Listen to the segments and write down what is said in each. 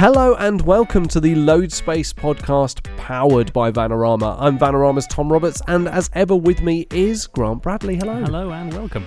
Hello and welcome to the Load Space podcast powered by Vanarama. I'm Vanarama's Tom Roberts, and as ever with me is Grant Bradley. Hello. Hello and welcome.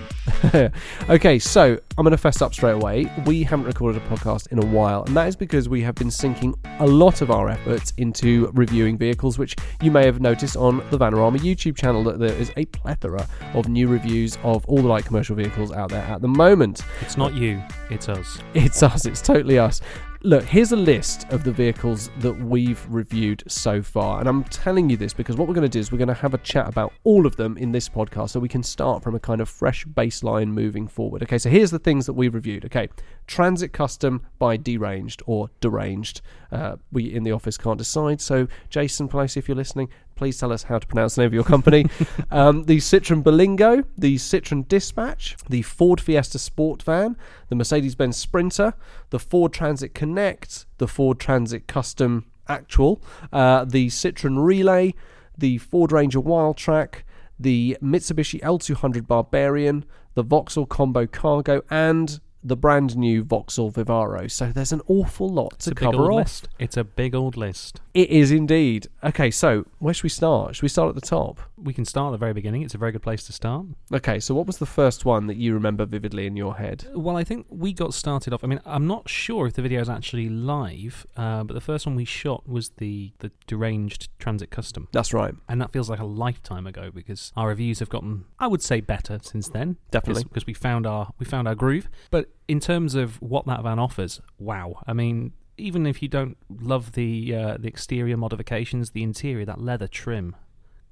okay, so I'm going to fess up straight away. We haven't recorded a podcast in a while, and that is because we have been sinking a lot of our efforts into reviewing vehicles, which you may have noticed on the Vanarama YouTube channel that there is a plethora of new reviews of all the light commercial vehicles out there at the moment. It's not you, it's us. It's us, it's totally us. Look, here's a list of the vehicles that we've reviewed so far. And I'm telling you this because what we're going to do is we're going to have a chat about all of them in this podcast so we can start from a kind of fresh baseline moving forward. Okay, so here's the things that we've reviewed. Okay, Transit Custom by Deranged or Deranged. Uh, we in the office can't decide. So, Jason Pelosi, if you're listening, please tell us how to pronounce the name of your company. um, the Citroen Berlingo, the Citroen Dispatch, the Ford Fiesta Sport Van, the Mercedes Benz Sprinter, the Ford Transit Connect, the Ford Transit Custom Actual, uh, the Citroen Relay, the Ford Ranger Wildtrak, the Mitsubishi L200 Barbarian, the Vauxhall Combo Cargo, and the brand new Vauxhall Vivaro. So there's an awful lot It's to cover off. list. It's a big old list. It is indeed. Okay, so where should we start? Should we start at the top? We can start at the very beginning. It's a very good place to start. Okay, so what was the first one that you remember vividly in your head? Well, I think we got started off. I mean, I'm not sure if the video is actually live, uh, but the first one we shot was the the deranged Transit Custom, That's right, and that feels like a lifetime ago because our reviews have gotten, I would say, better since then. definitely. because we found our we found our groove. But in terms of what that van offers, wow! I mean, even if you don't love the uh, the exterior modifications, the interior, that leather trim,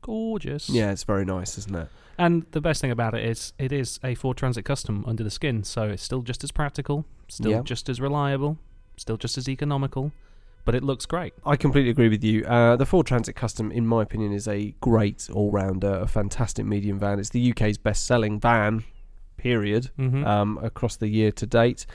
gorgeous. Yeah, it's very nice, isn't it? And the best thing about it is it is a Ford Transit Custom under the skin, so it's still just as practical, still Yeah. just as reliable, still just as economical, but it looks great. I completely agree with you. Uh, the Ford Transit Custom, in my opinion, is a great all-rounder, a fantastic medium van. It's the UK's best-selling van, period, Mm-hmm. um, across the year to date.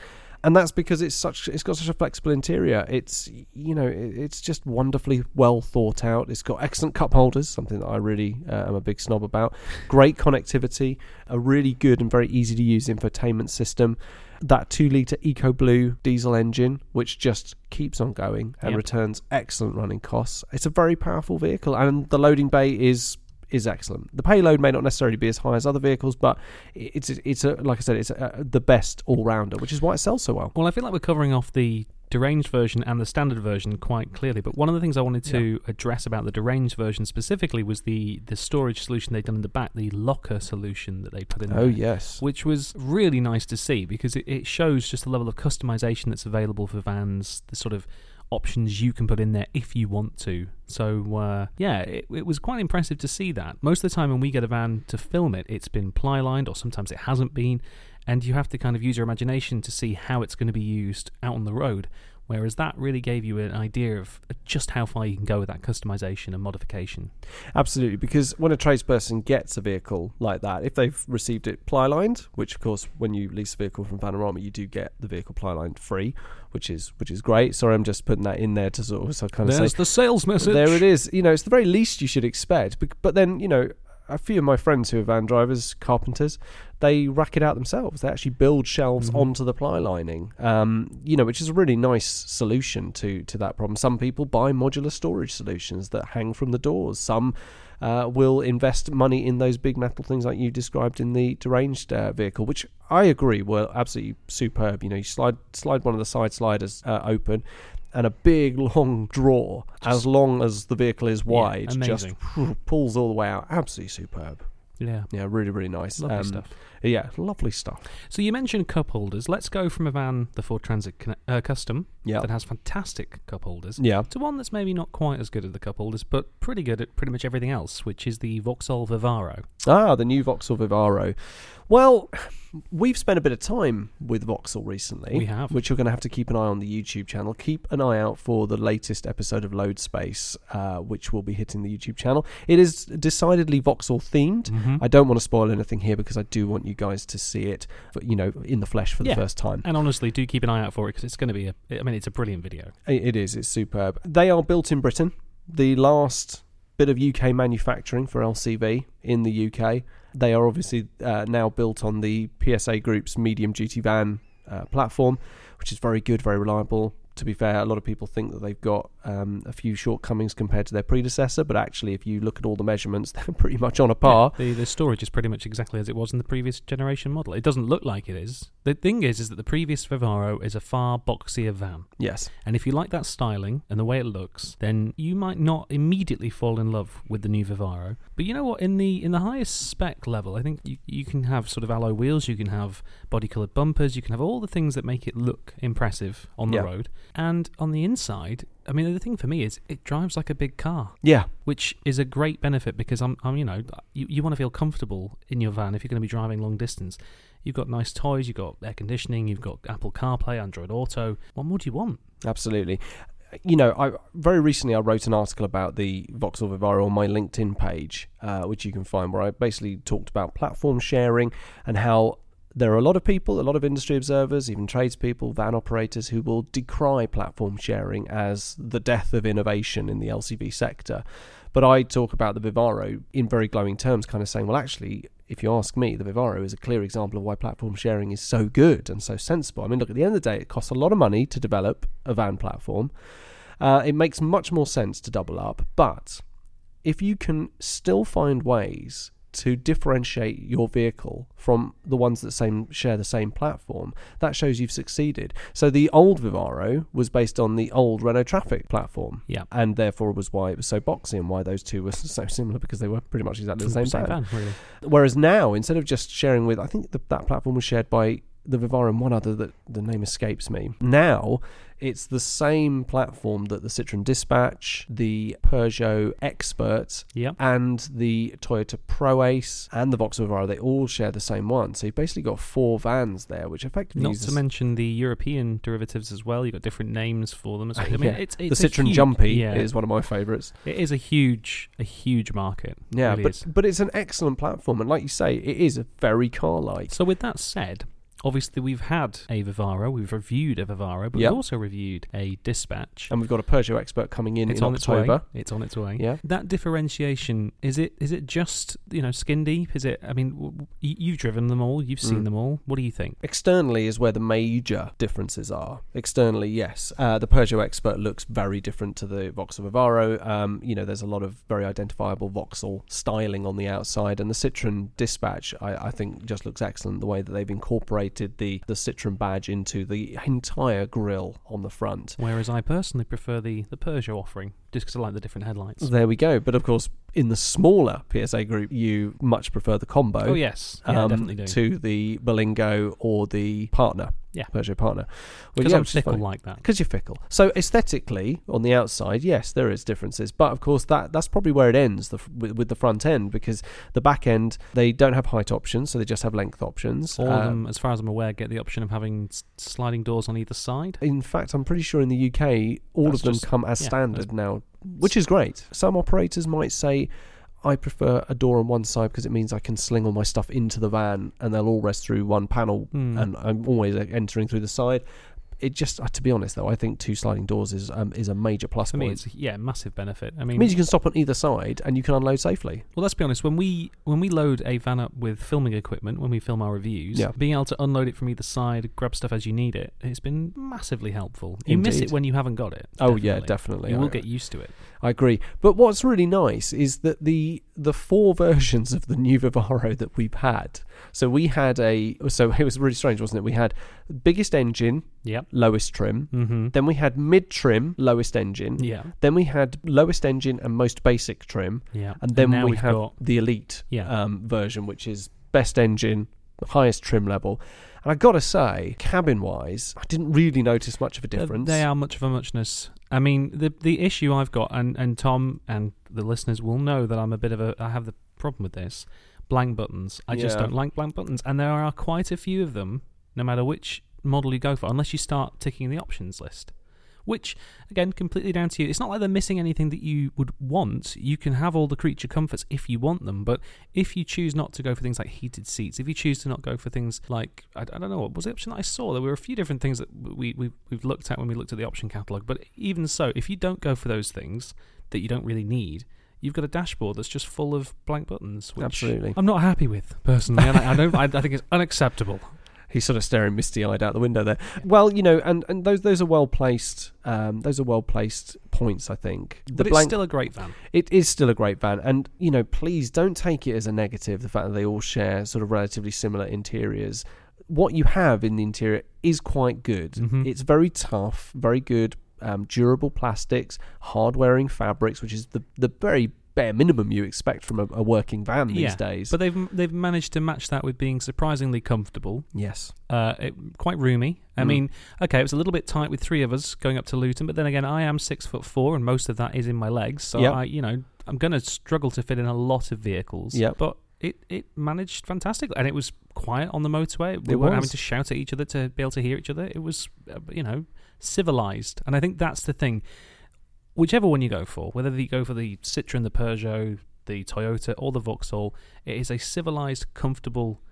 And that's because it's such it's got such a flexible interior. It's you know it's just wonderfully well thought out. It's got excellent cup holders, something that I really uh, am a big snob about. Great connectivity, a really good and very easy to use infotainment system. That two liter EcoBlue diesel engine, which just keeps on going and Yep. returns excellent running costs. It's a very powerful vehicle, and the loading bay is is excellent. The payload may not necessarily be as high as other vehicles, but it's it's a, like I said, it's a, the best all rounder, which is why it sells so well. Well, I feel like we're covering off the deranged version and the standard version quite clearly. But one of the things I wanted to address about the deranged version specifically was the the storage solution they'd done in the back, the locker solution that they put in. Oh there. yes, Which was really nice to see because it, it shows just the level of customization that's available for vans, the sort of options you can put in there if you want to. So, uh, yeah, it, it was quite impressive to see that. Most of the time when we get a van to film it, it's been ply lined or sometimes it hasn't been, and you have to kind of use your imagination to see how it's going to be used out on the road. Whereas that really gave you an idea of uh, just how far you can go with that customization and modification. absolutely. Because when a tradesperson gets a vehicle like that, if they've received it ply lined, which of course when you lease a vehicle from Vanarama, you do get the vehicle ply lined free, which is which is great. Sorry, I'm just putting that in there to sort of so kind of say the sales message. There it is. You know, it's the very least you should expect. Bec- But then, you know, a few of my friends who are van drivers, carpenters, they rack it out themselves. They actually build shelves Mhm. onto the ply lining. Um, you know, which is a really nice solution to to that problem. Some people buy modular storage solutions that hang from the doors. Some uh, will invest money in those big metal things like you described in the deranged uh, vehicle, which I agree were absolutely superb. You know, you slide slide one of the side sliders uh, open, and a big long drawer, as long as the vehicle is wide, just pulls all the way out. Absolutely superb. Yeah. Yeah, really, really nice. Lovely Um, stuff. Yeah, lovely stuff. So you mentioned cup holders. Let's go from a van, the Ford Transit Conne- uh, Custom, Yeah, that has fantastic cup holders, yeah. to one that's maybe not quite as good at the cup holders, but pretty good at pretty much everything else, which is the Vauxhall Vivaro. Ah, the new Vauxhall Vivaro. Well, we've spent a bit of time with Vauxhall recently. We have. Which you're going to have to keep an eye on the YouTube channel. Keep an eye out for the latest episode of Load Space, uh, which will be hitting the YouTube channel. It is decidedly Vauxhall themed. Mm-hmm. I don't want to spoil anything here because I do want you guys to see it, for, you know, in the flesh for the Yeah. first time. And honestly, do keep an eye out for it because it's going to be a. I mean, it's a brilliant video. It it is. It's superb. They are built in Britain. The last bit of UK manufacturing for LCV in the UK. They are obviously uh, now built on the PSA Group's medium duty van uh, platform, which is very good, very reliable. to be fair, a lot of people think that they've got um, a few shortcomings compared to their predecessor, but actually, if you look at all the measurements, they're pretty much on a par. The the storage is pretty much exactly as it was in the previous generation model. It doesn't look like it is. The thing is, is that the previous Vivaro is a far boxier van, Yes, and if you like that styling and the way it looks, then you might not immediately fall in love with the new Vivaro. But you know what? In the in the highest spec level, I think you you can have sort of alloy wheels, you can have body colored bumpers, you can have all the things that make it look impressive on the Yeah. road, and on the inside. I mean, the thing for me is it drives like a big car yeah, which is a great benefit because I'm, I'm you know, you, you want to feel comfortable in your van if you're going to be driving long distance. You've got nice toys, you've got air conditioning, you've got Apple CarPlay, Android Auto. What more do you want? absolutely. You know, I very recently I wrote an article about the Vauxhall Vivaro on my LinkedIn page, uh, which you can find, where I basically talked about platform sharing and how there are a lot of people, a lot of industry observers, even tradespeople, van operators who will decry platform sharing as the death of innovation in the LCV sector. But I talk about the Vivaro in very glowing terms, kind of saying, well, actually, if you ask me, the Vivaro is a clear example of why platform sharing is so good and so sensible. I mean, look, at the end of the day, it costs a lot of money to develop a van platform. Uh, it makes much more sense to double up, but if you can still find ways to differentiate your vehicle from the ones that same share the same platform, that shows you've succeeded. So the old Vivaro was based on the old Renault Trafic platform, Yeah. and therefore was why it was so boxy and why those two were so similar because they were pretty much exactly the same, van. really. Whereas now, instead of just sharing with, I think the, that platform was shared by the Vivaro and one other that the name escapes me. Now, it's the same platform that the Citroen Dispatch, the Peugeot Expert, Yep. and the Toyota Proace and the Vauxhall Vivaro, they all share the same one. So you've basically got four vans there, which effectively Not is to mention the European derivatives as well. You've got different names for them. As well. I mean, Yeah. it's, the it's a Citroen huge- Jumpy Yeah, is one of my favourites. it is a huge, a huge market. Yeah, really but is. but it's an excellent platform, and like you say, it is a very car-like. So with that said, obviously we've had a Vivaro, we've reviewed a Vivaro, but Yep. we've also reviewed a Dispatch. And we've got a Peugeot Expert coming in it's in on October. its way. It's on its way. Yeah. That differentiation is it? Is it just you know skin deep? Is it? I mean, w- w- y- you've driven them all. You've seen Mm. them all. What do you think? Externally is where the major differences are. Externally, yes, uh, the Peugeot Expert looks very different to the Vauxhall Vivaro. Um, you know, there's a lot of very identifiable Vauxhall styling on the outside, and the Citroen Dispatch, I, I think, just looks excellent. The way that they've incorporated the the Citroen badge into the entire grille on the front. Whereas I personally prefer the the Peugeot offering, just because I like the different headlights. There we go. But of course, in the smaller PSA group, you much prefer the combo. Oh yes, yeah, um, definitely do. to the Berlingo or the partner, Yeah. Peugeot partner. Because yeah, I'm fickle funny. like that. because you're fickle. So aesthetically, on the outside, yes, there is differences, but of course that that's probably where it ends the, with, with the front end because the back end they don't have height options, so they just have length options. All Uh, of them, as far as I'm aware, get the option of having sliding doors on either side. in fact, I'm pretty sure in the UK all That's of them just- come as yeah, standard now, which is great. Some operators might say. I prefer a door on one side because it means I can sling all my stuff into the van and they'll all rest through one panel Hmm. and I'm always uh, entering through the side. It just, uh, to be honest though, I think two sliding doors is um, is a major plus For me, point. it's yeah, massive benefit. I mean, It mean, means you can stop on either side and you can unload safely. Well, let's be honest. When we when we load a van up with filming equipment, when we film our reviews, Yeah. being able to unload it from either side, grab stuff as you need it, it's been massively helpful. You miss it when you haven't got it. Oh yeah, definitely. You will get used to it. I agree. But what's really nice is that the the four versions of the new Vivaro that we've had. So we had a so it was really strange, wasn't it? We had biggest engine, Yep. lowest trim. Mm-hmm. Then we had mid trim, lowest engine. Yeah. Then we had lowest engine and most basic trim. Yeah. And then now we we've have got the elite Yeah. um, version, which is best engine, highest trim level. And I got to say, cabin wise, I didn't really notice much of a difference. They are much of a muchness. I mean, the the issue I've got, and, and Tom and the listeners will know that I'm a bit of a. I have the problem with this. Blank buttons. I just Yeah. don't like blank buttons, and there are quite a few of them. No matter which model you go for, unless you start ticking the options list. Which, again, completely down to you. It's not like they're missing anything that you would want. You can have all the creature comforts if you want them, but if you choose not to go for things like heated seats, if you choose to not go for things like I, I don't know what was the option that I saw. There were a few different things that we, we we've looked at when we looked at the option catalog. But even so, if you don't go for those things that you don't really need, you've got a dashboard that's just full of blank buttons. Which Absolutely. I'm not happy with personally. I, I don't. I, I think it's unacceptable. He's sort of staring misty-eyed out the window there. Well, you know, and, and those those are well placed. Um, those are well placed points, I think. The but it's blank- still a great van. it is still a great van, and you know, please don't take it as a negative. The fact that they all share sort of relatively similar interiors. What you have in the interior is quite good. Mhm. It's very tough, very good, um, durable plastics, hard-wearing fabrics, which is the the very bare minimum you expect from a, a working van these Yeah, days. But they've they've managed to match that with being surprisingly comfortable, yes, uh, it, quite roomy. I Mm. mean, okay, it was a little bit tight with three of us going up to Luton, but then again, I am six foot four, and most of that is in my legs. So Yep. I, you know, I'm going to struggle to fit in a lot of vehicles. Yeah, But it it managed fantastically, and it was quiet on the motorway. We It weren't was. having to shout at each other to be able to hear each other. It was, uh, you know, civilized, and I think that's the thing. Whichever one you go for, whether you go for the Citroen, the Peugeot, the Toyota, or the Vauxhall, it is a civilized, comfortable,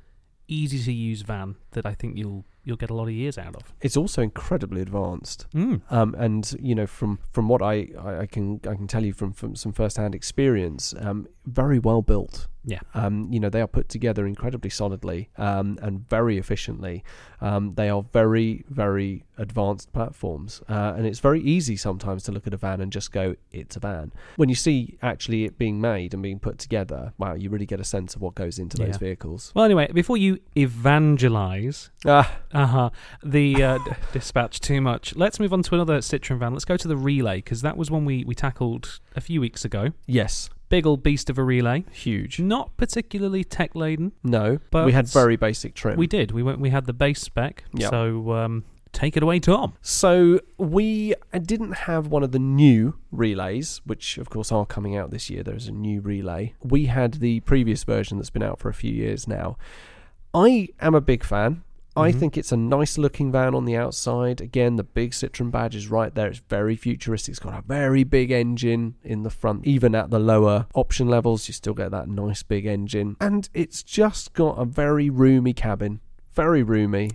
easy to use van that I think you'll you'll get a lot of years out of. it's also incredibly advanced. Mm. Um, and you know, from from what I, I, I can I can tell you from, from some first hand experience, um, very well built. Yeah. Um, you know, they are put together incredibly solidly um, and very efficiently. Um, they are very very advanced platforms, uh, and it's very easy sometimes to look at a van and just go, "It's a van." When you see actually it being made and being put together, wow, you really get a sense of what goes into those vehicles. Well, anyway, before you evangelize, Ah, uh huh, the uh, d- dispatch too much. Let's move on to another Citroen van. Let's go to the Relay because that was one we we tackled a few weeks ago. yes, Big old beast of a Relay, huge. not particularly tech laden. No, But we had very basic trim. We did. We went. We had the base spec. Yep. So um, take it away, Tom. So we didn't have one of the new relays, which of course are coming out this year. There's a new relay. We had the previous version that's been out for a few years now. I am a big fan. I Mhm. think it's a nice looking van on the outside. Again, the big Citroen badge is right there. It's very futuristic. It's got a very big engine in the front. Even at the lower option levels, you still get that nice big engine. And it's just got a very roomy cabin. Very roomy.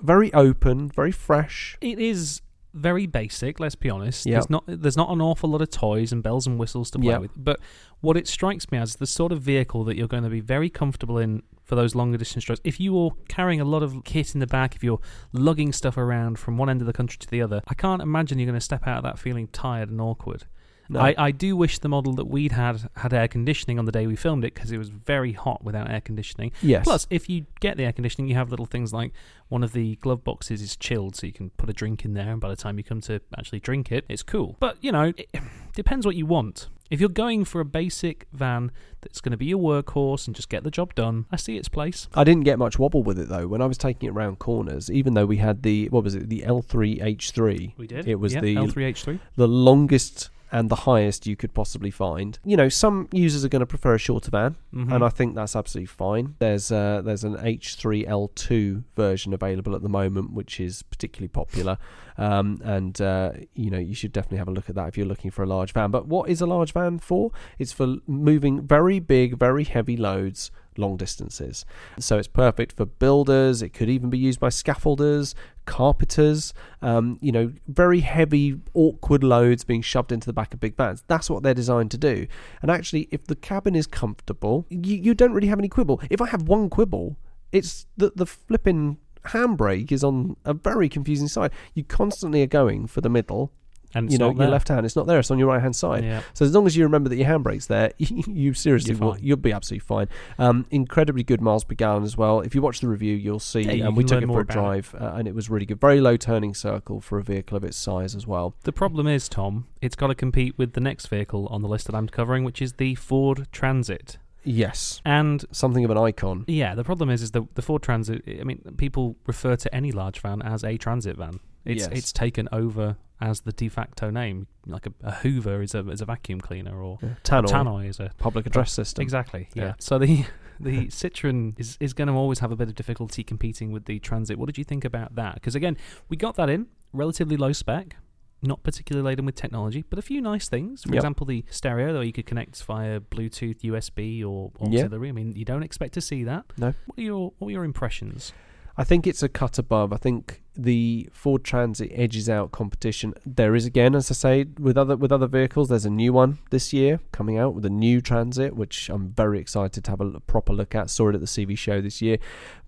Very open, very fresh. It is very basic. Let's be honest. Yep. There's not there's not an awful lot of toys and bells and whistles to play Yep. with. But what it strikes me as the sort of vehicle that you're going to be very comfortable in for those longer distance drives. If you're carrying a lot of kit in the back, if you're lugging stuff around from one end of the country to the other, I can't imagine you're going to step out of that feeling tired and awkward. No. I, I do wish the model that we'd had had air conditioning on the day we filmed it because it was very hot without air conditioning. yes. Plus, if you get the air conditioning, you have little things like one of the glove boxes is chilled, so you can put a drink in there, and by the time you come to actually drink it, it's cool. But, you know, it depends what you want. If you're going for a basic van that's going to be your workhorse and just get the job done, I see its place. I didn't get much wobble with it though. When I was taking it around corners, even though we had the what was it, the L3H3, We did. It was yeah, the- L3H3. the longest and the highest you could possibly find. You know, some users are going to prefer a shorter van, Mhm. and I think that's absolutely fine. There's uh, there's an H3L2 version available at the moment, which is particularly popular, um, and uh, you know you should definitely have a look at that if you're looking for a large van. But what is a large van for? It's for moving very big, very heavy loads long distances. So it's perfect for builders. It could even be used by scaffolders, carpenters. Um, you know, very heavy, awkward loads being shoved into the back of big vans. That's what they're designed to do. And actually, if the cabin is comfortable, you, you don't really have any quibble. If I have one quibble, it's that the flipping handbrake is on a very confusing side. You constantly are going for the middle. And it's you know, your left hand. It's not there. It's on your right hand side. Yeah. So as long as you remember that your handbrake's there, you seriously will, you'll be absolutely fine. Um, incredibly good miles per gallon as well. If you watch the review, you'll see. Yeah, you and we took it for a drive, uh, and it was really good. Very low turning circle for a vehicle of its size as well. The problem is, Tom, it's got to compete with the next vehicle on the list that I'm covering, which is the Ford Transit. Yes, And something of an icon. Yeah, the problem is, is the the Ford Transit. I mean, people refer to any large van as a transit van. It's Yes. it's taken over as the de facto name. Like a, a Hoover is a is a vacuum cleaner, or Tannoy, Tannoy is a public address system. exactly. Yeah. Yeah. So the the Citroen is is going to always have a bit of difficulty competing with the Transit. What did you think about that? Because again, we got that in relatively low spec. Not particularly laden with technology, but a few nice things. For Yep. example, the stereo that you could connect via Bluetooth, USB, or Yeah. auxiliary. I mean, you don't expect to see that. No. What are your What were your impressions? I think it's a cut above. I think the Ford Transit edges out competition. There is again, as I say, with other with other vehicles. There's a new one this year coming out with a new Transit, which I'm very excited to have a proper look at. Saw it at the CV show this year.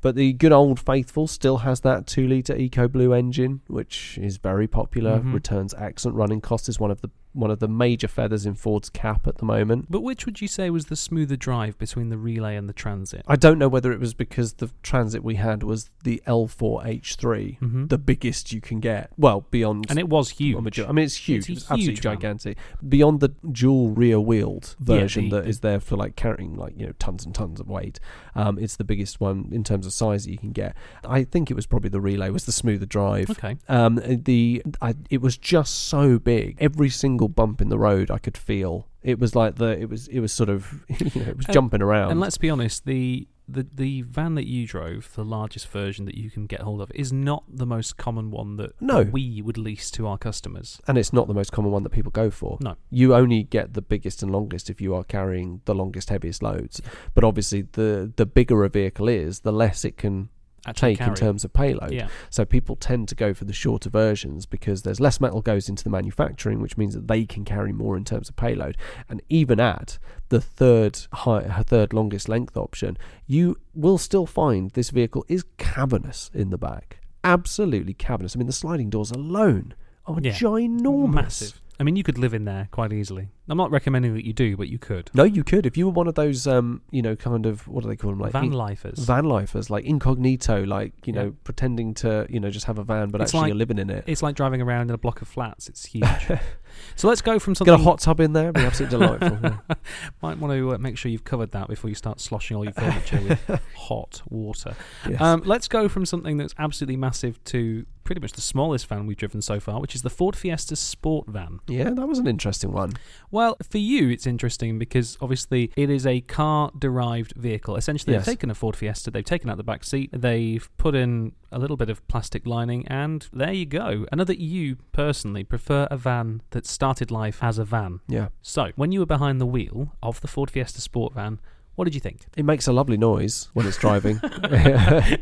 But the good old faithful still has that two litre EcoBlue engine, which is very popular. Mhm. Returns excellent running cost. Is one of the one of the major feathers in Ford's cap at the moment. But which would you say was the smoother drive between the Relay and the Transit? I don't know whether it was because the Transit we had was the L4H3, Mhm. the biggest you can get. Well, beyond and it was huge. I mean, it's huge. It's It's, absolutely huge gigantic. Beyond the dual rear wheeled Yeah, version the- that is there for like carrying like you know tons and tons of weight. Um, it's the biggest one in terms of size that you can get. I think it was probably the relay was the smoother drive. Okay. Um, the I, it was just so big. Every single bump in the road I could feel. It was like the it was it was sort of you know it was And- jumping around. And let's be honest, the, the the van that you drove, the largest version that you can get hold of, is not the most common one that, No. that we would lease to our customers. and it's not the most common one that people go for. No. You only get the biggest and longest if you are carrying the longest, heaviest loads. But obviously, the the bigger a vehicle is, the less it can Take in terms of payload. Yeah. So people tend to go for the shorter versions because there's less metal goes into the manufacturing, which means that they can carry more in terms of payload. And even at the third high, third longest length option, you will still find this vehicle is cavernous in the back. Absolutely cavernous. I mean, the sliding doors alone are Yeah. ginormous. Massive. I mean, you could live in there quite easily. I'm not recommending that you do, but you could. No, you could if you were one of those, um, you know, kind of what do they call them, like van in- lifers. van lifers, like incognito, like you Yeah. know, pretending to you know just have a van, but It's actually like- you're living in it. It's like driving around in a block of flats. It's huge. so let's go from something. Get a hot tub in there, it'd be absolutely delightful. yeah. Might want to uh, make sure you've covered that before you start sloshing all your furniture with hot water. Yes. Um, let's go from something that's absolutely massive to pretty much the smallest van we've driven so far, which is the Ford Fiesta Sport van. yeah, that was an interesting one. Well, for you, it's interesting because obviously it is a car derived vehicle. Essentially, Yes. they've taken a Ford Fiesta, they've taken out the back seat, they've put in a little bit of plastic lining, and there you go. I know that you personally prefer a van that started life as a van. Yeah, So, when you were behind the wheel of the Ford Fiesta Sport van, what did you think? it makes a lovely noise when it's driving,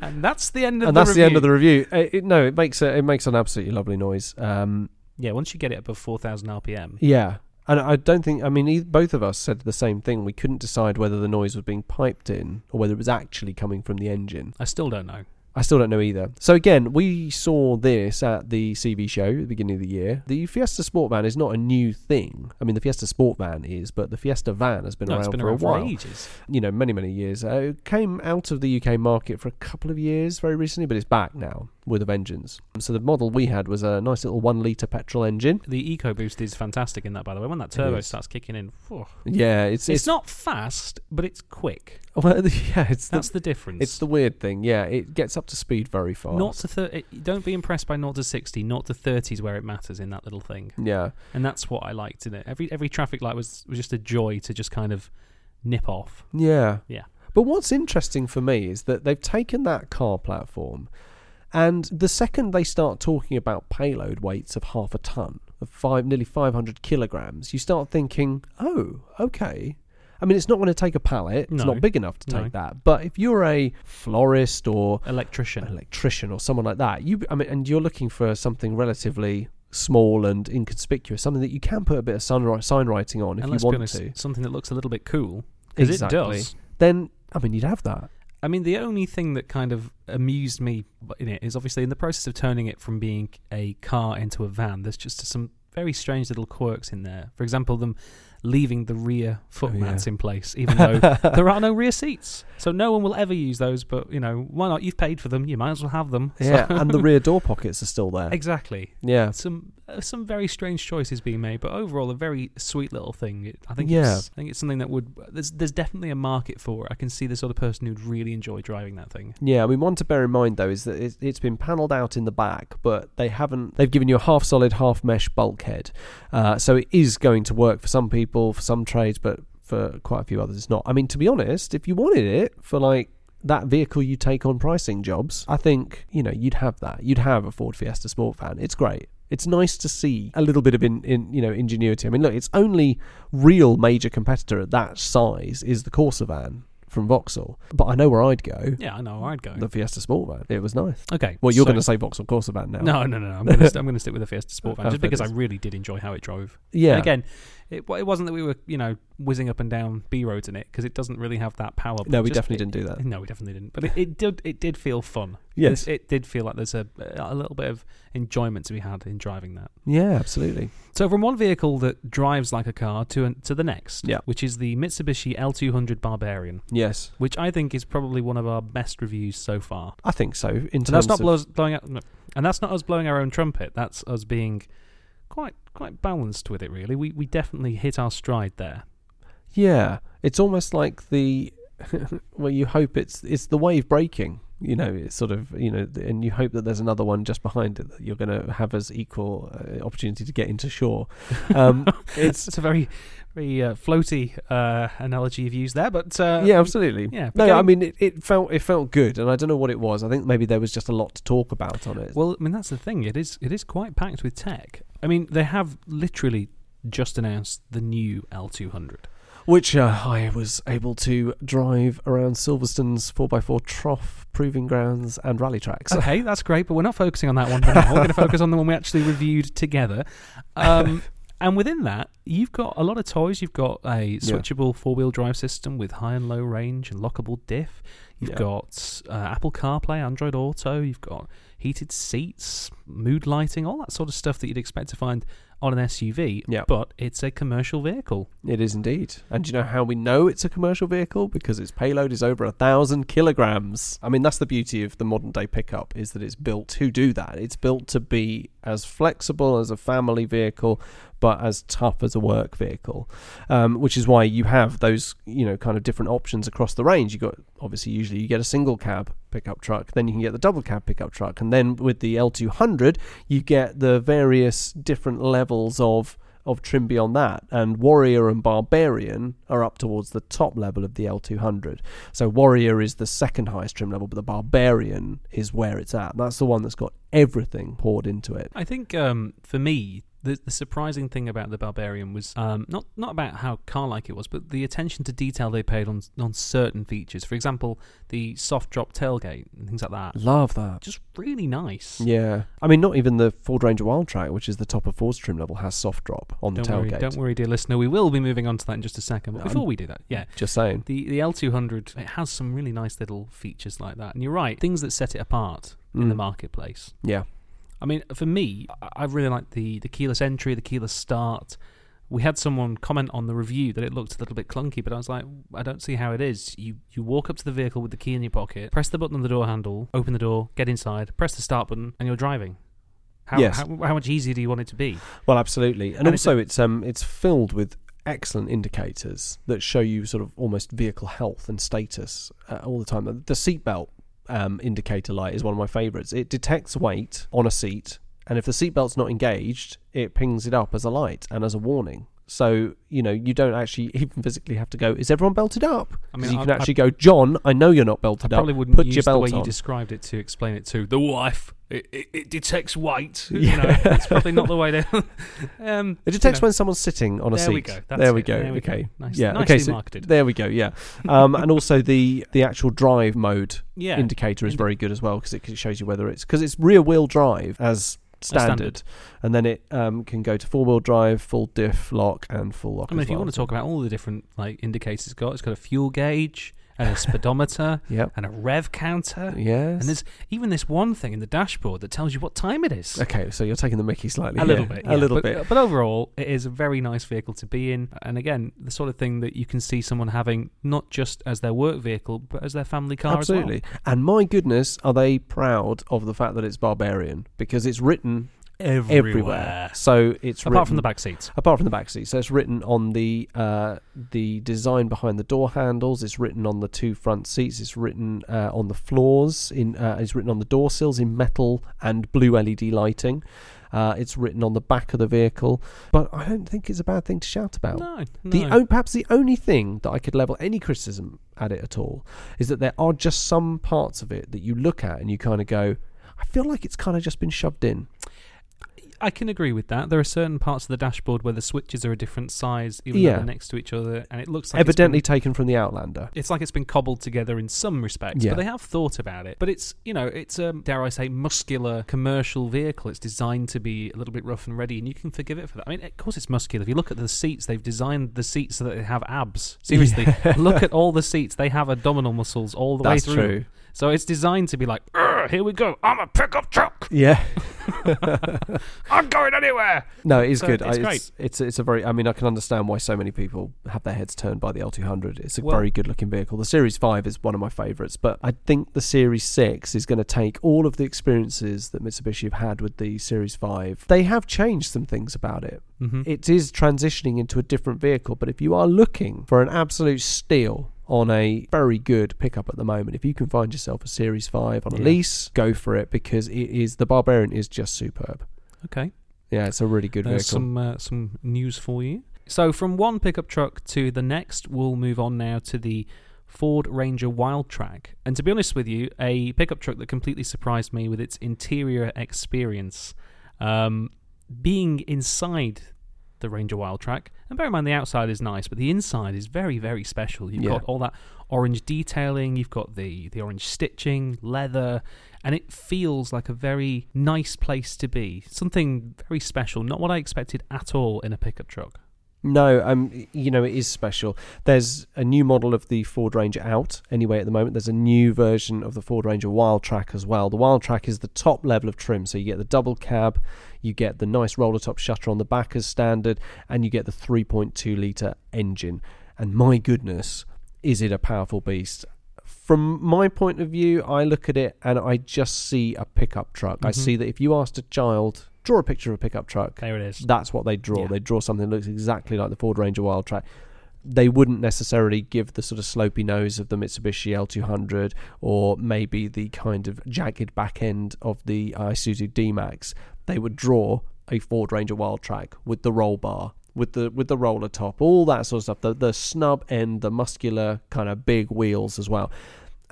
and that's the end of and the that's the end of the review. review. It, it- no, it makes a, it makes an absolutely lovely noise. Um, Yeah, once you get it above 4,000 RPM. yeah, and I don't think I mean both of us said the same thing. We couldn't decide whether the noise was being piped in or whether it was actually coming from the engine. I still don't know. I still don't know either. So again, we saw this at the CV show at the beginning of the year. The Fiesta Sport Van is not a new thing. I mean, the Fiesta Sport Van is, but the Fiesta Van has been No, around it's been for around a for while. ages. You know, many many years. Uh, it came out of the UK market for a couple of years, very recently, but it's back now with a vengeance. So the model we had was a nice little one liter petrol engine. The EcoBoost is fantastic in that, by the way. When that turbo starts kicking in. Yeah, it's it's, it's, not fast, but it's quick. well, yeah, it's That's the difference. it's the weird thing. Yeah, it gets up to speed very fast. Not to thir- don't be impressed by 0 to 60, not to 30s where it matters in that little thing. yeah. And that's what I liked in it. Every every traffic light was, was just a joy to just kind of nip off. Yeah. Yeah. But what's interesting for me is that they've taken that car platform, and the second they start talking about payload weights of half a ton, of five, nearly 500 kilograms, you start thinking, oh, okay. I mean, it's not going to take a pallet. It's No. not big enough to take No. that. But if you're a florist or Electrician. electrician or someone like that, you, I mean, and you're looking for something relatively small and inconspicuous, something that you can put a bit of sun, sign writing on if and you want honest, to, something that looks a little bit cool. Because Exactly. it does. then I mean, you'd have that. I mean, the only thing that kind of amused me in it is obviously in the process of turning it from being a car into a van, there's just some very strange little quirks in there. For example, them leaving the rear foot Oh, yeah. mats in place, even though there are no rear seats. So no one will ever use those, but, you know, why not? You've paid for them, you might as well have them. So- Yeah, and the rear door pockets are still there. exactly. Yeah, Some some very strange choices being made, but overall a very sweet little thing. It, I think Yeah. it's, I think it's something that would there's there's definitely a market for it. I can see the sort of person who'd really enjoy driving that thing. yeah. I mean, one to bear in mind though is that it's, it's been panelled out in the back, but they haven't. They've given you a half solid, half mesh bulkhead, uh, so it is going to work for some people, for some trades, but for quite a few others, it's not. I mean, to be honest, if you wanted it for like that vehicle you take on pricing jobs, I think you know you'd have that. You'd have a Ford Fiesta Sport van. It's great. It's nice to see a little bit of in, in you know ingenuity. I mean, look, its only real major competitor at that size is the Corsa van from Vauxhall, but I know where I'd go. Yeah, I know. I'd go. The Fiesta Sport van. It was nice. okay. Well, you're so- going to say Vauxhall Corsa van now. No, no, no, no. I'm going to to stick with the Fiesta Sport van just because I really did enjoy how it drove. Yeah. And again, it, it wasn't that we were you know whizzing up and down B roads in it because it doesn't really have that power. no, we just- definitely it- didn't do that. No, we definitely didn't. But it, it did it did feel fun. Yes. it did feel like there's a a little bit of enjoyment to be had in driving that. Yeah, absolutely. So from one vehicle that drives like a car to to the next, Yeah. which is the Mitsubishi L200 Barbarian, Yes, which I think is probably one of our best reviews so far. I think so. In And terms that's not of, blowing out, no, and that's not us blowing our own trumpet. That's us being quite quite balanced with it. Really, we we definitely hit our stride there. yeah, it's almost like the well, you hope it's it's the wave breaking. You know, it's sort of you know, and you hope that there's another one just behind it that you're going to have as equal uh, opportunity to get into shore. Um, It's it's a very very uh, floaty uh, analogy you've used there, but uh, yeah, absolutely. yeah. No, I mean it, it felt it felt good, and I don't know what it was. I think maybe there was just a lot to talk about on it. Well, I mean that's the thing. It is it is quite packed with tech. I mean they have literally just announced the new L200. which uh, I was able to drive around Silverstone's 4x4 trough proving grounds and rally tracks. Okay, that's great, but we're not focusing on that one for now. We're going to focus on the one we actually reviewed together. Um, and within that, you've got a lot of toys. You've got a switchable four-wheel drive system with high and low range and lockable diff. You've Yeah. got uh, Apple CarPlay, Android Auto. You've got heated seats, mood lighting, all that sort of stuff that you'd expect to find on an SUV. Yeah. But it's a commercial vehicle. It is indeed. And do you know how we know it's a commercial vehicle? Because its payload is over a thousand kilograms. I mean, that's the beauty of the modern day pickup is that it's built to do that. It's built to be as flexible as a family vehicle, but as tough as a work vehicle. Um, which is why you have those, you know, kind of different options across the range. You got obviously usually you get a single cab pickup truck, then you can get the double cab pickup truck, and then with the L200 you get the various different levels of of trim beyond that. And Warrior and Barbarian are up towards the top level of the L200. So Warrior is the second highest trim level, but the Barbarian is where it's at. That's the one that's got everything poured into it. I think um, for me, the, the surprising thing about the Barbarian was um, not not about how car-like it was, but the attention to detail they paid on on certain features. For example, the soft drop tailgate and things like that. Love that. Just really nice. Yeah. I mean, not even the Ford Ranger Wildtrak, which is the top of Ford's trim level, has soft drop on Don't the worry, tailgate. don't worry, dear listener. We will be moving on to that in just a second. But I'm- before we do that, yeah, Just saying. the the L200 it has some really nice little features like that. And you're right, things that set it apart in the Mm. marketplace. Yeah. I mean, for me, I- really like the the keyless entry, the keyless start. We had someone comment on the review that it looked a little bit clunky, but I was like, I don't see how it is. You you walk up to the vehicle with the key in your pocket, press the button on the door handle, open the door, get inside, press the start button, and you're driving. How, Yes. how, how much easier do you want it to be? Well, absolutely, and, And it's also it's um it's filled with excellent indicators that show you sort of almost vehicle health and status uh, all the time. The seatbelt um, indicator light is one of my favourites. It detects weight on a seat, and if the seatbelt's not engaged, it pings it up as a light and as a warning. So you know you don't actually even physically have to go. Is everyone belted up? I mean, you I- can I- actually go, John. I know you're not I belted up. probably wouldn't Put use your the belt way you described it to explain it to the wife. It, it, it detects weight. You Yeah. know, it's probably not the way to. um, It detects you know. when someone's sitting on a There seat. we go. There we it. go. There we go. okay. Nice- yeah. nicely okay. So marketed. there we go. Yeah. Um, and also the the actual drive mode yeah, indicator is Indi- very good as well because it shows you whether it's because it's rear wheel drive as standard, standard. and then it um, can go to four wheel drive, full diff lock, and full lock. I mean, if you want to talk about all the different like indicators it's got, it's got a fuel gauge and a speedometer Yep. and a rev counter. Yes. And there's even this one thing in the dashboard that tells you what time it is. okay, so you're taking the Mickey slightly. A little bit, A little but, bit. Uh, but overall, it is a very nice vehicle to be in. And again, the sort of thing that you can see someone having not just as their work vehicle, but as their family car Absolutely. And my goodness, are they proud of the fact that it's Barbarian because it's written well. everywhere. So it's Apart written, from the back seats. apart from the back seats, So it's written on the uh, the design behind the door handles. It's written on the two front seats. It's written uh, on the floors. In uh, it's written on the door sills in metal and blue LED lighting. Uh, it's written on the back of the vehicle. But I don't think it's a bad thing to shout about. No, no. The o- perhaps the only thing that I could level any criticism at it at all is that there are just some parts of it that you look at and you kind of go, I feel like it's kind of just been shoved in. I can agree with that. There are certain parts of the dashboard where the switches are a different size, even Yeah. though they're next to each other, and it looks like Evidently It's been, taken from the Outlander. it's like it's been cobbled together in some respects, Yeah. but they have thought about it. But it's you know it's a dare I say muscular commercial vehicle. It's designed to be a little bit rough and ready, and you can forgive it for that. I mean, of course it's muscular. If you look at the seats, they've designed the seats so that they have abs. Seriously, look at all the seats; they have abdominal muscles all the That's way through. true. So it's designed to be like, here we go. I'm a pickup truck. Yeah. I'm going anywhere. No, it is So good. it's I- great. It's, it's it's a very. I mean, I can understand why so many people have their heads turned by the L200. It's a Well- very good looking vehicle. The Series Five is one of my favourites, but I think the Series Six is going to take all of the experiences that Mitsubishi have had with the Series Five. They have changed some things about it. Mm-hmm. It is transitioning into a different vehicle, but if you are looking for an absolute steal on a very good pickup at the moment, if you can find yourself a Series 5 on a Yeah. lease, go for it because it is the Barbarian is just superb. Okay. Yeah, it's a really good There's vehicle. some uh, some news for you. So from one pickup truck to the next, we'll move on now to the Ford Ranger Wildtrak. And to be honest with you, a pickup truck that completely surprised me with its interior experience. Um, being inside the Ranger Wildtrak, and bear in mind the outside is nice, but the inside is very, very special. You've Yeah. got all that orange detailing, you've got the, the orange stitching, leather, and it feels like a very nice place to be. Something very special, not what I expected at all in a pickup truck. No, um, you know it is special. There's a new model of the Ford Ranger out anyway at the moment. There's a new version of the Ford Ranger Wildtrak as well. The Wildtrak is the top level of trim, so you get the double cab, you get the nice roller top shutter on the back as standard, and you get the 3.2 liter engine. And my goodness, is it a powerful beast? From my point of view, I look at it and I just see a pickup truck. I Mhm. see that if you asked a child, draw a picture of a pickup truck, There it is. that's what they draw. Yeah. They draw something that looks exactly like the Ford Ranger Wildtrak. They wouldn't necessarily give the sort of slopey nose of the Mitsubishi L200 or maybe the kind of jagged back end of the uh, Isuzu D-Max. They would draw a Ford Ranger Wildtrak with the roll bar, with the with the roller top, all that sort of stuff. The the snub end, the muscular kind of big wheels as well.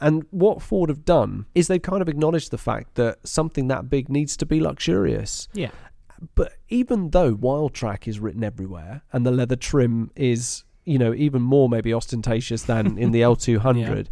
And what Ford have done is they've kind of acknowledged the fact that something that big needs to be luxurious. Yeah. But even though Wildtrak is written everywhere and the leather trim is, you know, even more maybe ostentatious than in the L200,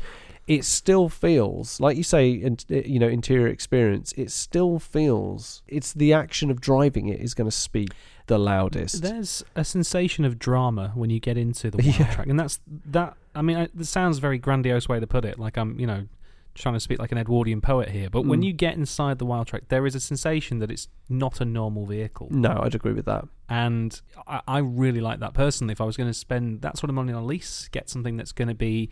it still feels, like you say, in, you know, interior experience, it still feels, it's the action of driving it is going to speak the loudest. There's a sensation of drama when you get into the wild Yeah. track, and that's that. I mean, I, it sounds a very grandiose way to put it. Like I'm, you know, trying to speak like an Edwardian poet here. But when Mm. you get inside the Wildtrak, there is a sensation that it's not a normal vehicle, no, I'd agree with that. and I, I really like that personally. If I was going to spend that sort of money on a lease, get something that's going to be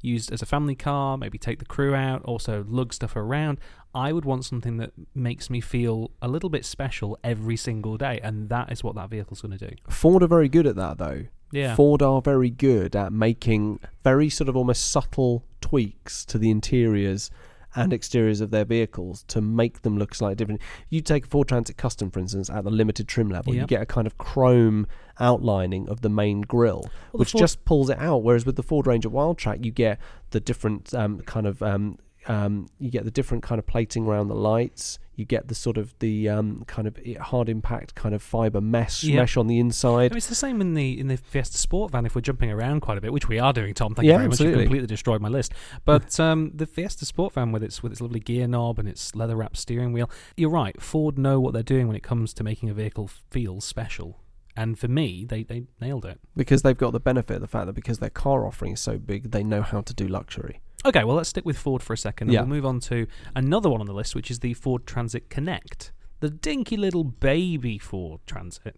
used as a family car, maybe take the crew out, also lug stuff around. I would want something that makes me feel a little bit special every single day, and that is what that vehicle's going to do. Ford are very good at that, though. Yeah. Ford are very good at making very sort of almost subtle tweaks to the interiors and exteriors of their vehicles to make them look slightly different. You take a Ford Transit Custom, for instance, at the limited trim level, you get a kind of chrome outlining of the main grille, Well, which Ford- just pulls it out. Whereas with the Ford Ranger Wildtrak, you get the different um, kind of um, um, you get the different kind of plating around the lights. You get the sort of the um, kind of hard impact kind of fiber mesh Yeah. mesh on the I inside. mean, it's the same in the in the Fiesta Sport van. If we're jumping around quite a bit, which we are doing, Tom. Thank Yeah, you very much. absolutely. You completely destroyed my list. But um, the Fiesta Sport van with its with its lovely gear knob and its leather wrapped steering wheel. You're right. Ford know what they're doing when it comes to making a vehicle feel special. And for me, they, they nailed it. because they've got the benefit of the fact that because their car offering is so big, they know how to do luxury. Okay, well, let's stick with Ford for a second, and Yeah. we'll move on to another one on the list, which is the Ford Transit Connect, the dinky little baby Ford Transit.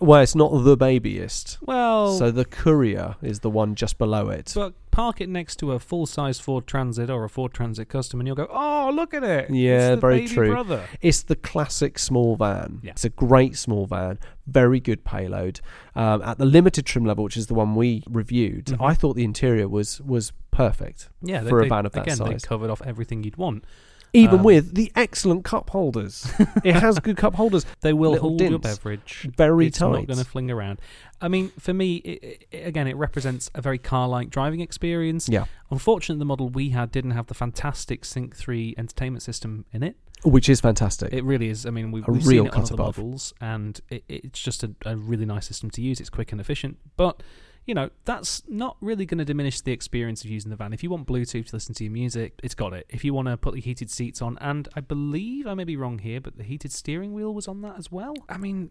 Well, it's not the babyest. Well, So the Courier is the one just below it. But park it next to a full-size Ford Transit or a Ford Transit Custom, and you'll go, "Oh, look at it! Yeah, It's the very baby true. Brother. It's the classic small van. Yeah. It's a great small van, very good payload. Um, at the limited trim level, which is the one we reviewed, Mhm. I thought the interior was was perfect. Yeah, they, For a they- van of that again, they covered off everything you'd want. Even Um, with the excellent cup holders. it has good cup holders. They will little hold your beverage. Very it's tight. not going to fling around. I mean, for me, it, it, again, it represents a very car-like driving experience. Yeah. Unfortunately, the model we had didn't have the fantastic Sync 3 entertainment system in it. Which is fantastic. It really is. I mean, we've, A we've real seen it on other above. models, and it, it's just a, a really nice system to use. It's quick and efficient, but you know that's not really going to diminish the experience of using the van. If you want Bluetooth to listen to your music, it's got it. If you want to put the heated seats on, and I believe I may be wrong here, but the heated steering wheel was on that as well. I mean,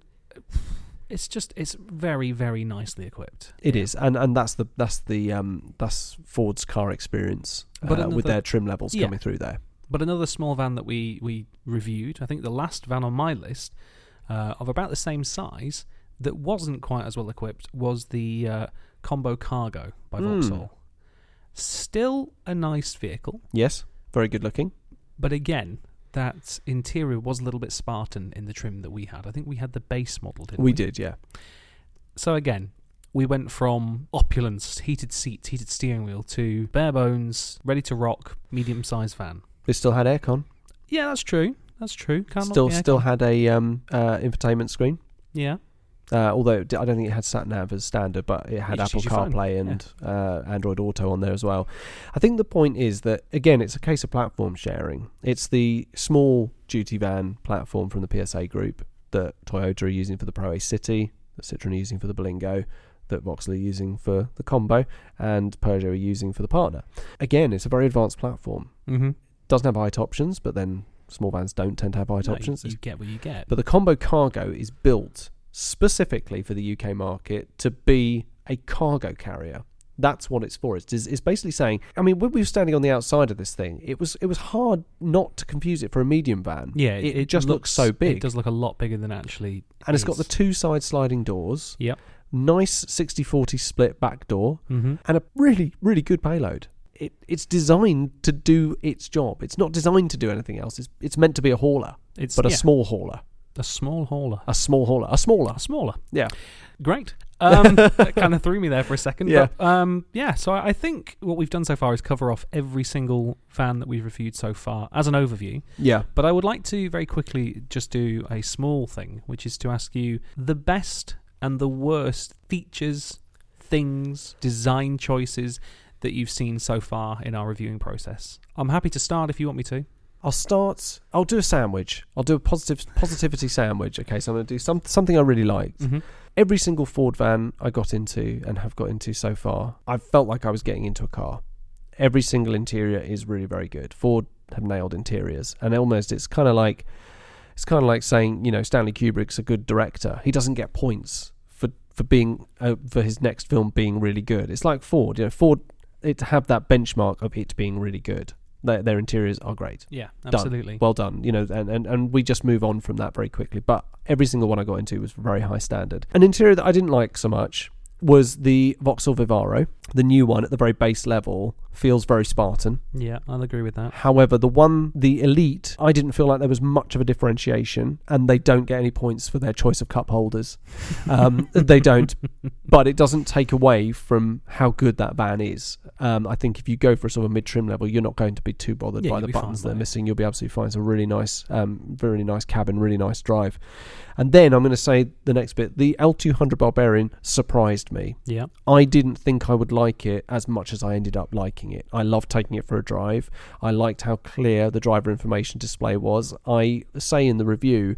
it's just it's very very nicely equipped. It is, and and that's the that's the um that's Ford's car experience But uh, with their trim levels Yeah. coming through there. But another small van that we we reviewed, I think the last van on my list uh, of about the same size that wasn't quite as well equipped was the uh, Combo Cargo by Mm. Vauxhall. Still a nice vehicle, Yes, very good looking. but again, that interior was a little bit Spartan in the trim that we had. I think we had the base model, didn't we? We did, yeah. So again, we went from opulence, heated seats, heated steering wheel to bare bones, ready to rock, medium sized van. It still had aircon. Yeah, that's true. That's true. Can't knock Still, the still had a um uh infotainment screen. Yeah. Uh, although I don't think it had sat nav as standard, but it had You Apple CarPlay and uh, Android Auto on there as well. I think the point is that again, it's a case of platform sharing. It's the small duty van platform from the PSA group that Toyota are using for the Proace City, that Citroen are using for the Berlingo, that Vauxhall are using for the Combo, and Peugeot are using for the Partner. Again, it's a very advanced platform. Mm-hmm. Doesn't have height options, but then small vans don't tend to have height No, options. You, you get what you get. But the Combo Cargo is built specifically for the UK market to be a cargo carrier. That's what it's for. It's, it's basically saying. I mean, when we were standing on the outside of this thing, it was it was hard not to confuse it for a medium van. yeah, it, just looks, so big, It does look a lot bigger than actually. and it's got the two side sliding doors. Yep. Nice 60-40 split back door, Mm-hmm. and a really really good payload. It, it's designed to do its job. It's not designed to do anything else. It's it's meant to be a hauler, It's but a yeah, small hauler, a small hauler, a small hauler, a smaller. a smaller. Yeah. Great. Um, that kind of threw me there for a second. Yeah. But, um, yeah. So I think what we've done so far is cover off every single van that we've reviewed so far as an overview. Yeah. But I would like to very quickly just do a small thing, which is to ask you the best and the worst features, things, design choices that you've seen so far in our reviewing process. I'm happy to start if you want me to. I'll start. I'll do a sandwich. I'll do a positive positivity sandwich. Okay, so I'm going to do some something I really liked. Mm-hmm. Every single Ford van I got into and have got into so far, I felt like I was getting into a car. Every single interior is really very good. Ford have nailed interiors, and almost it's kind of like it's kind of like saying you know Stanley Kubrick's a good director. He doesn't get points for for being uh, for his next film being really good. It's like Ford. You know, Ford it to have that benchmark of it being really good. Their, their interiors are great Yeah, Done. absolutely. well done you know and, and and we just move on from that very quickly but every single one i got into was very high standard an interior that i didn't like so much was the vauxhall vivaro the new one at the very base level feels very spartan yeah, I'll agree with that. however the one the elite i didn't feel like there was much of a differentiation and they don't get any points for their choice of cup holders um, they don't but it doesn't take away from how good that van is. Um, I think if you go for a sort of mid trim level, you're not going to be too bothered Yeah, by the buttons they're missing. You'll be absolutely fine. It's a really nice, um, very nice cabin, really nice drive. And then I'm going to say the next bit: the L200 Barbarian surprised me. Yeah, I didn't think I would like it as much as I ended up liking it. I loved taking it for a drive. I liked how clear the driver information display was. I say in the review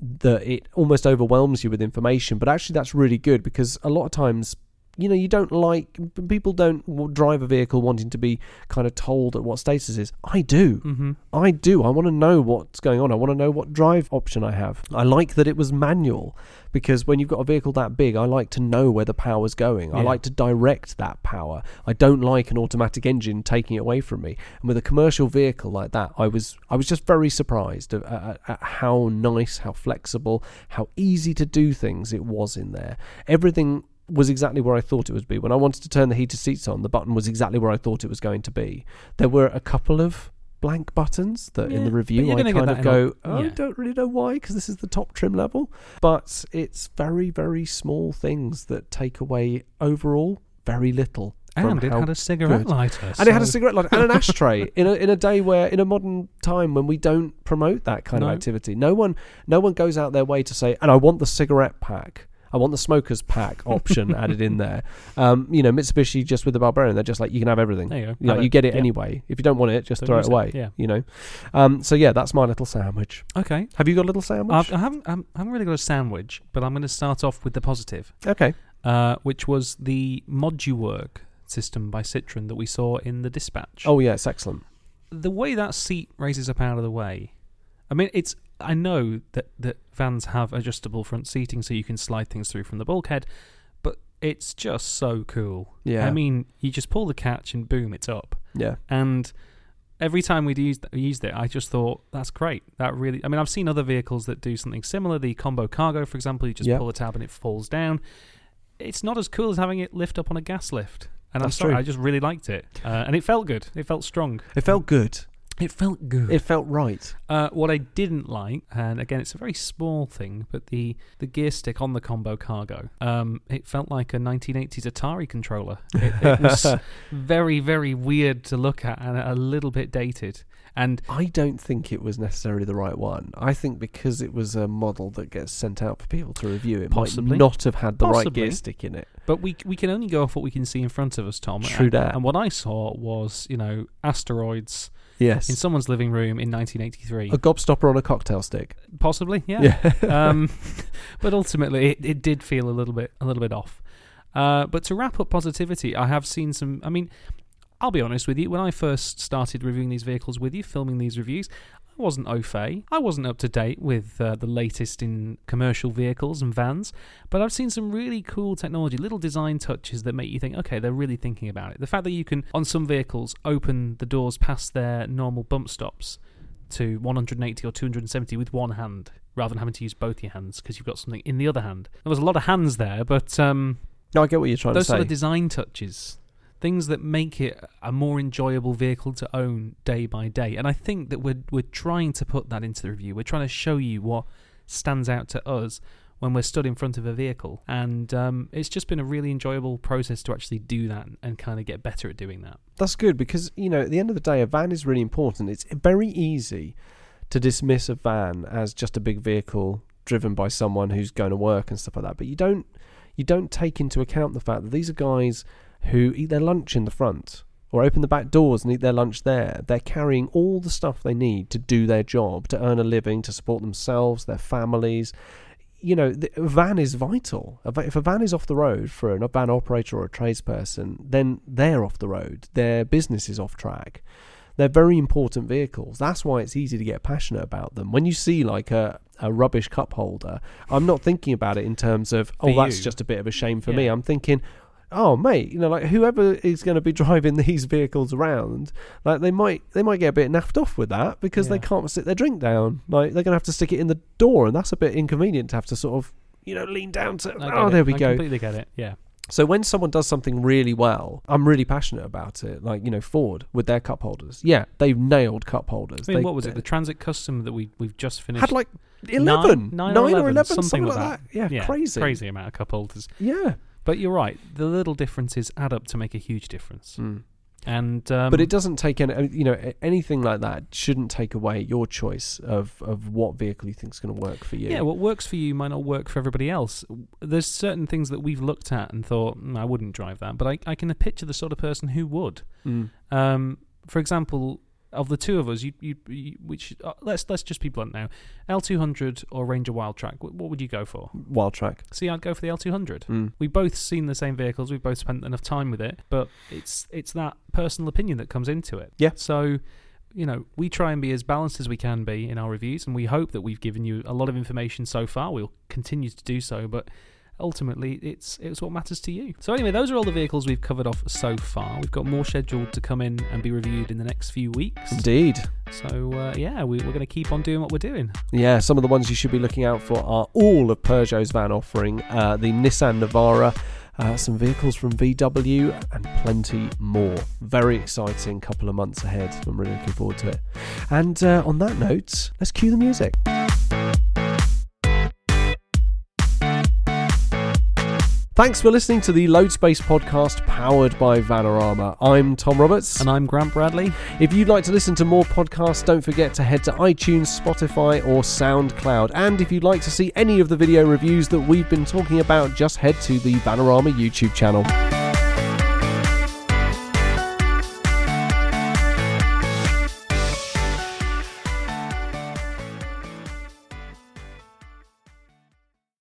that it almost overwhelms you with information, but actually that's really good because a lot of times you know you don't like people don't drive a vehicle wanting to be kind of told at what status is. i do mm-hmm. I do. I want to know what's going on. I want to know what drive option I have. I like that it was manual because when you've got a vehicle that big, I like to know where the power's going. I like to direct that power. I don't like an automatic engine taking it away from me. And with a commercial vehicle like that, I was I was just very surprised at, at, at how nice, how flexible, how easy to do things it was in there. Everything was exactly where I thought it would be. When I wanted to turn the heated seats on, the button was exactly where I thought it was going to be. There were a couple of blank buttons that in the review I kind of in a- go, "Oh, I don't really know why because this is the top trim level. But it's very, very small things that take away overall very little. And it had a cigarette good. lighter. and it had a cigarette lighter and an ashtray in a in a day where in a modern time when we don't promote that kind No. of activity. No one no one goes out their way to say, and I want the cigarette pack. I want the smokers pack option added in there. Um, you know, Mitsubishi just with the Barbarian, they're just like you can have everything. There you go. You, know, you get it Yeah. anyway. If you don't want it, just Don't throw it it. away. Yeah. You know. Um, so yeah, that's my little sandwich. Okay. Have you got a little sandwich? I've, I haven't. I'm- I haven't really got a sandwich, but I'm going to start off with the positive, okay. uh, which was the Moduwork system by Citroen that we saw in the Dispatch. Oh yeah, it's excellent. the way that seat raises up out of the way. I mean, it's. I know that that vans have adjustable front seating, so you can slide things through from the bulkhead, but it's just so cool. Yeah. I mean, you just pull the catch and boom, it's up. Yeah. And every time we'd used used it, I just thought that's great. That really. I mean, I've seen other vehicles that do something similar. The combo cargo, for example, you just Yeah. pull the tab and it falls down. It's not as cool as having it lift up on a gas lift. And I'm sorry, true. I just really liked it, uh, and it felt good. It felt strong. It felt good. It felt good. It felt right. Uh, what I didn't like, and again, it's a very small thing, but the, the gear stick on the combo cargo, um, it felt like a 1980s Atari controller. It, it was very, very weird to look at and a little bit dated. And I don't think it was necessarily the right one. I think because it was a model that gets sent out for people to review, it Possibly. might not have had the right gear stick in it. but we we can only go off what we can see in front of us, Tom. True and, that. And what I saw was, you know, asteroids Yes. in someone's living room in 1983. a gobstopper on a cocktail stick. Possibly, yeah. Yeah. um, but ultimately, it, it did feel a little bit a little bit off. Uh, but to wrap up positivity, I have seen some. I mean, I'll be honest with you. When I first started reviewing these vehicles with you, filming these reviews, I wasn't au fait. I wasn't up to date with uh, the latest in commercial vehicles and vans. But I've seen some really cool technology, little design touches that make you think, okay, they're really thinking about it. The fact that you can, on some vehicles, open the doors past their normal bump stops to 180 or 270 with one hand rather than having to use both your hands because you've got something in the other hand. There was a lot of hands there, but um, no, I get what you're trying those to say. Those sort of design touches, things that make it a more enjoyable vehicle to own day by day. And I think that we're we're trying to put that into the review. We're trying to show you what stands out to us when we're stood in front of a vehicle, and um, it's just been a really enjoyable process to actually do that and kind of get better at doing that. That's good because you know at the end of the day, a van is really important. It's very easy to dismiss a van as just a big vehicle driven by someone who's going to work and stuff like that. But you don't you don't take into account the fact that these are guys who eat their lunch in the front or open the back doors and eat their lunch there. They're carrying all the stuff they need to do their job, to earn a living, to support themselves, their families. You know, the, a van is vital. If a van is off the road for an- a van operator or a tradesperson, then they're off the road. Their business is off track. They're very important vehicles. That's why it's easy to get passionate about them. When you see like a, a rubbish cup holder, I'm not thinking about it in terms of, oh, For that's you. just a bit of a shame for me. I'm thinking, oh mate, you know, like whoever is going to be driving these vehicles around, like they might they might get a bit naffed off with that because they can't sit their drink down. Like they're going to have to stick it in the door, and that's a bit inconvenient to have to sort of you know lean down to. Oh, it. there we I go. completely get it. Yeah. So when someone does something really well, I'm really passionate about it. Like you know, Ford with their cup holders. Yeah, they've nailed cup holders. I mean, They- what was it? The Transit Custom that we we've just finished had like 11, nine, nine or or 11, 11, something, something like like that. Yeah, Yeah, crazy. crazy amount of cup holders. Yeah. But you're right. The little differences add up to make a huge difference. Mm. And um, but it doesn't take any, you know, anything like that shouldn't take away your choice of, of what vehicle you think is going to work for you. Yeah, what works for you might not work for everybody else. There's certain things that we've looked at and thought, "Mm, I wouldn't drive that, but I, I can picture the sort of person who would. Mm. Um, for example, of the two of us, you, you, you which uh, let's let's just be blunt now, L200 or Ranger Wildtrak, wh- what would you go for? Wildtrak. See, I'd go for the L200. Mm. We've both seen the same vehicles. We've both spent enough time with it, but it's it's that personal opinion that comes into it. Yeah. So, you know, we try and be as balanced as we can be in our reviews, and we hope that we've given you a lot of information so far. We'll continue to do so, but ultimately, it's it's what matters to you. So anyway, those are all the vehicles we've covered off so far. We've got more scheduled to come in and be reviewed in the next few weeks. Indeed. So uh, yeah, we, we're going to keep on doing what we're doing. Yeah, some of the ones you should be looking out for are all of Peugeot's van offering, uh, the Nissan Navara, uh, some vehicles from VW, and plenty more. Very exciting couple of months ahead. I'm really looking forward to it. And uh, on that note, let's cue the music. Thanks for listening to the Load Space podcast powered by Vanarama. I'm Tom Roberts. And I'm Grant Bradley. If you'd like to listen to more podcasts, don't forget to head to iTunes, Spotify, or SoundCloud. And if you'd like to see any of the video reviews that we've been talking about, just head to the Vanarama YouTube channel.